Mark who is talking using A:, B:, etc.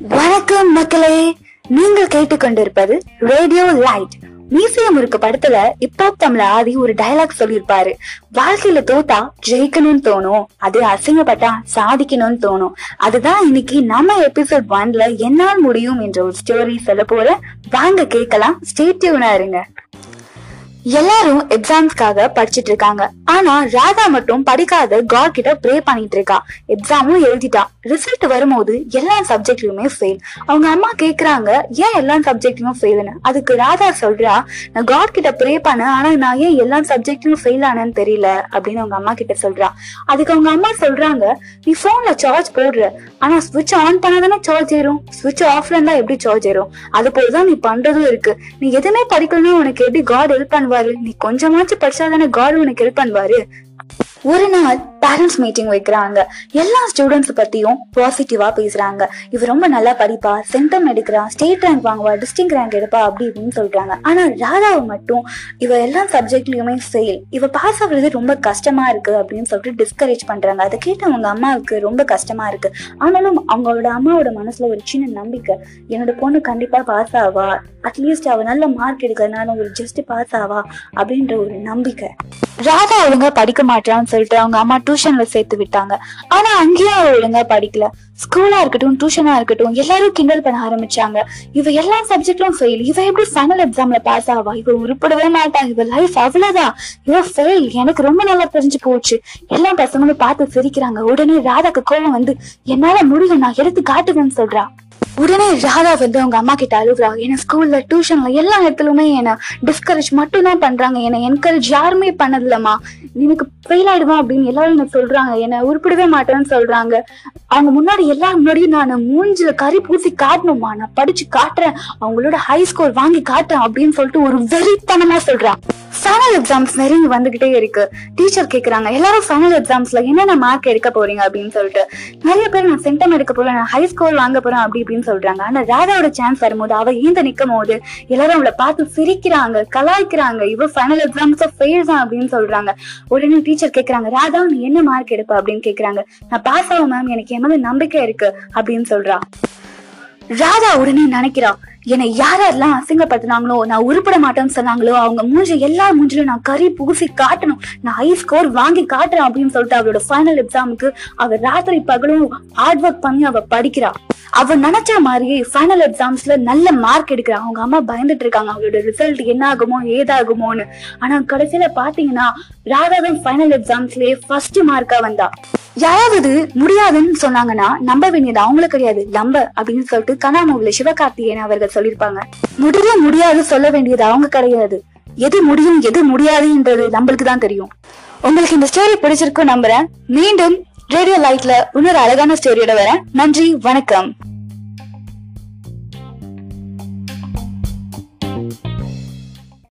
A: வணக்கம் மக்களே. நீங்கள் கேட்டுக்கொண்டிருப்பது ரேடியோ லைட். மியூசியம் இருக்கு படத்துல இப்போ தமிழ ஆதி ஒரு டயலாக் சொல்லியிருப்பாரு. வாழ்க்கையில தோத்தா ஜெயிக்கணும்னு தோணும். அது அசிங்கப்பட்டா சாதிக்கணும்னு தோணும். அதுதான் இன்னைக்கு நம்ம எபிசோட் ஒன்ல என்னால் முடியும் என்ற ஒரு ஸ்டோரி சொல்ல போல வாங்க கேட்கலாம். ஸ்டேட்யூனா இருங்க. எல்லாரும் எக்ஸாம்ஸ்க்காக படிச்சிட்டு இருக்காங்க. ஆனா ராதா மட்டும் படிக்காத காட் கிட்ட ப்ரே பண்ணிட்டு இருக்கா. எக்ஸாமும் எழுதிட்டா. ரிசல்ட் வரும்போது எல்லா சப்ஜெக்ட்லயுமே ஃபெயில் அவங்க அம்மா கேக்குறாங்க ஏன் எல்லா சப்ஜெக்ட்லயும் ஃபெயில்னு அதுக்கு ராதா சொல்றா நான் காட் கிட்ட ப்ரே பண்ண ஆனா நான் ஏன் எல்லா சப்ஜெக்ட்லயும் ஃபெயில் ஆனேன்னு தெரியல அப்படின்னு அவங்க அம்மா கிட்ட சொல்றா. அதுக்கு அவங்க அம்மா சொல்றாங்க நீ போன்ல சார்ஜ் போடுற. ஆனா ஸ்விட்ச் ஆன் பண்ணாதானே சார்ஜ் ஏறும். ஸ்விட்ச் ஆஃப்ல இருந்தா எப்படி சார்ஜ் ஏறும்? அது போலதான் நீ பண்றதும் இருக்கு. நீ எதுவுமே படிக்கணும்னு உனக்கு எப்படி காட் ஹெல்ப் பண்ண பண்ணுவாரு. நீ கொஞ்சமாச்சும் படிச்சாதானே காட் உனக்கு ஹெல்ப் பண்ணுவாரு. ஒரு நாள் பேரண்ட்ஸ் மீட்டிங் வைக்கிறாங்க. எல்லா ஸ்டூடெண்ட்ஸ் பத்தியும் பாசிட்டிவா பேசுறாங்க. இவ ரொம்ப நல்லா படிப்பா சென்டம் எடுக்கிறா ஸ்டேட் ரேங்க் வாங்குவா டிஸ்டிங் ரேங்க் எடுப்பா அப்படி இப்படின்னு சொல்றாங்க. ஆனா ராதாவை மட்டும் இவ எல்லா சப்ஜெக்ட்லயுமே ஃபெயில் இவ பாஸ் ஆகுறது ரொம்ப கஷ்டமா இருக்கு அப்படின்னு சொல்லிட்டு டிஸ்கரேஜ் பண்றாங்க. அதை கேட்டு அவங்க அம்மாவுக்கு ரொம்ப கஷ்டமா இருக்கு. ஆனாலும் அவங்களோட அம்மாவோட மனசுல ஒரு சின்ன நம்பிக்கை. என்னோட பொண்ணு கண்டிப்பா பாஸ் ஆவா. அட்லீஸ்ட் அவ நல்ல மார்க் எடுக்கிறதுனால ஒரு ஜஸ்ட் பாஸ் ஆவா அப்படின்ற ஒரு நம்பிக்கை. ராதா ஒழுங்கா படிக்க மாட்டான்னு சொல்லிட்டு அவங்க அம்மா டியூஷன்ல சேர்த்து விட்டாங்க. ஆனா அங்கேயும் அவள் ஒழுங்கா படிக்கல. ஸ்கூலா இருக்கட்டும் டியூஷனா இருக்கட்டும் எல்லாரும் கிண்டல் பண்ண ஆரம்பிச்சாங்க. இவ எல்லா சப்ஜெக்ட்லயும் ஃபெயில் இவ எப்படி ஃபைனல் எக்ஸாம்ல பாஸ் ஆவா? இவ உருப்படவே மாட்டா. இவ லைஃப் அவ்வளவுதான். இவ ஃபெயில் எனக்கு ரொம்ப நல்லா தெரிஞ்சு போச்சு. எல்லா பசங்களும் பார்த்து சிரிக்கிறாங்க. உடனே ராதாக்கு கோபம் வந்து என்னால முடியும். நான் எடுத்து காட்டுவேன்னு சொல்றா. உடனே ராதா வந்து அவங்க அம்மா கிட்ட அழுகுறா. என்ன ஸ்கூல்ல டியூஷன்ல எல்லா இடத்துலயுமே என்ன டிஸ்கரேஜ் மட்டும் தான் பண்றாங்க. என்ன என்கரேஜ் யாருமே பண்ணதில்லம்மா. எனக்கு ஃபெயில் ஆயிடுவேன் அப்படின்னு எல்லாரும் என்ன சொல்றாங்க. என்ன உருப்பிடவே மாட்டேன்னு சொல்றாங்க. அவங்க முன்னாடி எல்லா முன்னாடியும் நான் மூஞ்சில கறி பூசி காட்டணுமா நான் படிச்சு காட்டுறேன். அவங்களோட ஹை ஸ்கோர் வாங்கி காட்டுறேன் அப்படின்னு சொல்லிட்டு ஒரு வெறித்தனமா சொல்றான் ஃபைனல் எக்ஸாம்ஸ் நெருங்கி வந்துகிட்டே இருக்கு. டீச்சர் கேக்குறாங்க எல்லாரும் ஃபைனல் எக்ஸாம்ஸ்ல என்னென்ன மார்க் எடுக்க போறீங்க? அப்படின்னு சொல்லிட்டு. நிறைய பேர் நான் சென்டம் எடுக்க போறேன் நான் ஹை ஸ்கோர் வாங்க போறேன் அப்படி இப்படின்னு சொல்றாங்க. ஆனா ராதாவோட சான்ஸ் வரும்போது அவ ஈந்த நிக்கும் போது எல்லாரும் அவளை பார்த்து சிரிக்கிறாங்க கலாய்க்கிறாங்க. இவ ஃபைனல் எக்ஸாம்ஸ் ஃபெயில் தான் அப்படின்னு சொல்றாங்க. உடனே டீச்சர் கேக்குறாங்க ராதா நீ என்ன மார்க் எடுப்ப? அப்படின்னு கேக்குறாங்க. நான் பாஸ் ஆகும் மேம் எனக்கு என் மேல நம்பிக்கை இருக்கு அப்படின்னு சொல்றா. ராதா உடனே நினைக்கிறா என்னை யாரெல்லாம் அசிங்கப்படுத்தினாங்களோ நான் உருப்பட மாட்டேன்னு சொன்னாங்களோ அவங்க மூஞ்சி எல்லா மூஞ்சிலும் நான் கறி பூசி காட்டணும். நான் ஹை ஸ்கோர் வாங்கி காட்டுறேன் அப்படின்னு சொல்லிட்டு அவளோட ஃபைனல் எக்ஸாமுக்கு அவ ராத்திரி பகலும் ஹார்ட் ஒர்க் பண்ணி அவ படிக்கிறா. அவ நினைச்ச மாதிரியே ஃபைனல் எக்ஸாம்ஸ்ல நல்ல மார்க் எடுக்கிறா. அவங்க அம்மா பயந்துட்டு இருக்காங்க. அவளோட ரிசல்ட் என்ன ஆகுமோ ஏதாகுமோன்னு. ஆனா கடைசியில பாத்தீங்கன்னா ராதாவின் ஃபைனல் எக்ஸாம்ஸ்லயே ஃபர்ஸ்ட் மார்க்கா வந்தா. யாராவது முடியாதுன்னு சொன்னாங்கன்னா நம்ப வேண்டியது அவங்களுக்கு கிடையாது. நம்ப அப்படின்னு சொல்லிட்டு கனாமூவில சிவகார்த்திகேயன் அவர்கள் சொல்லியிருப்பாங்க. முடிய முடியாது சொல்ல வேண்டியது அவங்க கிடையாது. எது முடியும் எது முடியாதுன்றது நம்மளுக்கு தான் தெரியும். உங்களுக்கு இந்த ஸ்டோரி பிடிச்சிருக்கும் நம்புறேன். மீண்டும் ரேடியோ லைட்ல இன்னொரு அழகான ஸ்டோரியோட வரேன். நன்றி வணக்கம்.